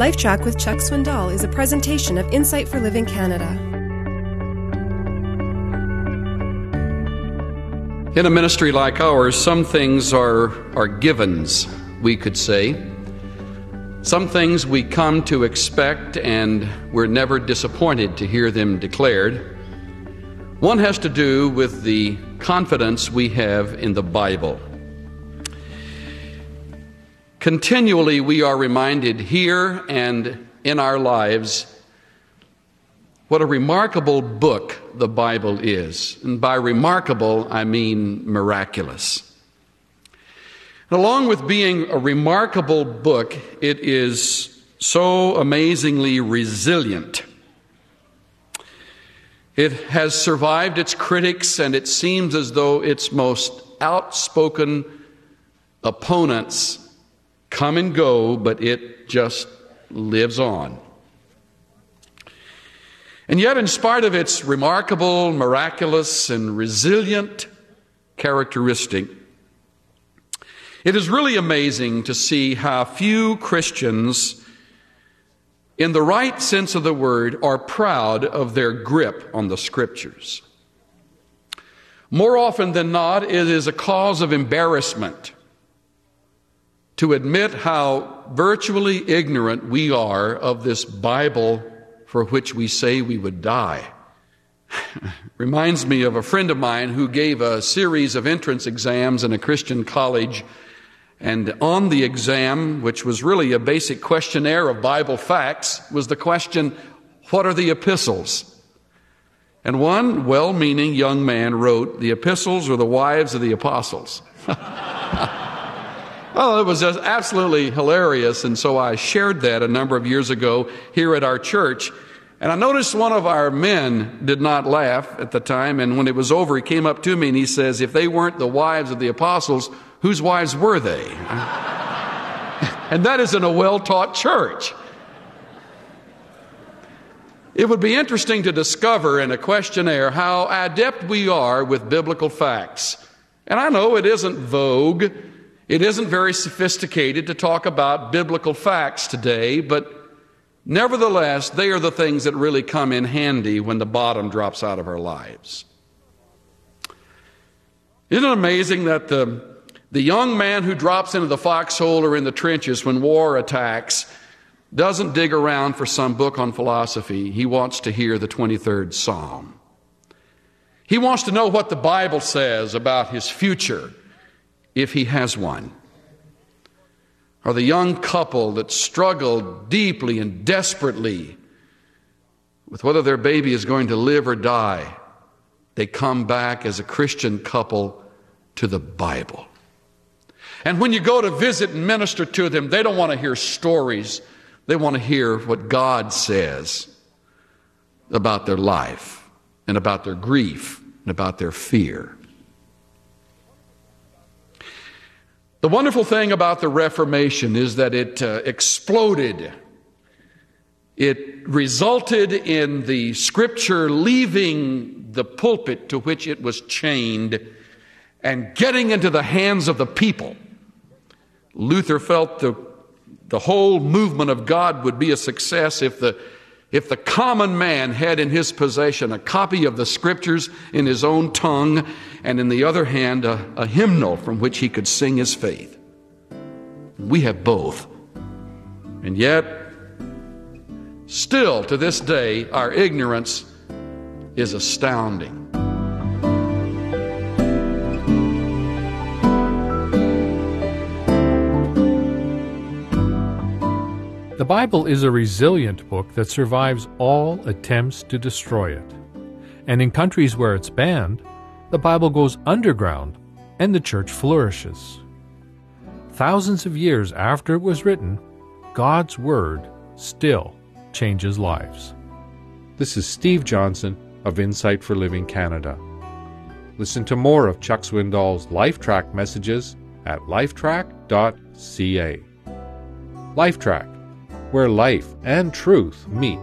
LifeTrac with Chuck Swindoll is a presentation of Insight for Living Canada. In a ministry like ours, some things are, are givens, we could say. Some things we come to expect, and we're never disappointed to hear them declared. One has to do with the confidence we have in the Bible. Continually, we are reminded here and in our lives what a remarkable book the Bible is. And by remarkable, I mean miraculous. And along with being a remarkable book, it is so amazingly resilient. It has survived its critics, and it seems as though its most outspoken opponents come and go, but it just lives on. And yet, in spite of its remarkable, miraculous, and resilient characteristic, it is really amazing to see how few Christians, in the right sense of the word, are proud of their grip on the Scriptures. More often than not, it is a cause of embarrassment to admit how virtually ignorant we are of this Bible for which we say we would die. Reminds me of a friend of mine who gave a series of entrance exams in a Christian college. And on the exam, which was really a basic questionnaire of Bible facts, was the question, What are the epistles? And one well meaning young man wrote, The epistles are the wives of the apostles. Oh, it was just absolutely hilarious. And so I shared that a number of years ago here at our church. And I noticed one of our men did not laugh at the time. And when it was over, he came up to me and he says, If they weren't the wives of the apostles, whose wives were they? and that is in a well taught church. It would be interesting to discover in a questionnaire how adept we are with biblical facts. And I know it isn't vogue it isn't very sophisticated to talk about biblical facts today, but nevertheless, they are the things that really come in handy when the bottom drops out of our lives. Isn't it amazing that the, the young man who drops into the foxhole or in the trenches when war attacks doesn't dig around for some book on philosophy? He wants to hear the 23rd Psalm. He wants to know what the Bible says about his future if he has one. Or the young couple that struggle deeply and desperately with whether their baby is going to live or die. They come back as a Christian couple to the Bible. And when you go to visit and minister to them, they don't want to hear stories. They want to hear what God says about their life and about their grief and about their fear. The wonderful thing about the Reformation is that it uh, exploded. It resulted in the scripture leaving the pulpit to which it was chained and getting into the hands of the people. Luther felt the, the whole movement of God would be a success if the if the common man had in his possession a copy of the scriptures in his own tongue, and in the other hand, a, a hymnal from which he could sing his faith. We have both. And yet, still to this day, our ignorance is astounding. The Bible is a resilient book that survives all attempts to destroy it. And in countries where it's banned, the Bible goes underground and the church flourishes. Thousands of years after it was written, God's Word still changes lives. This is Steve Johnson of Insight for Living Canada. Listen to more of Chuck Swindoll's LifeTrac messages at lifetrack.ca. LifeTrac where life and truth meet.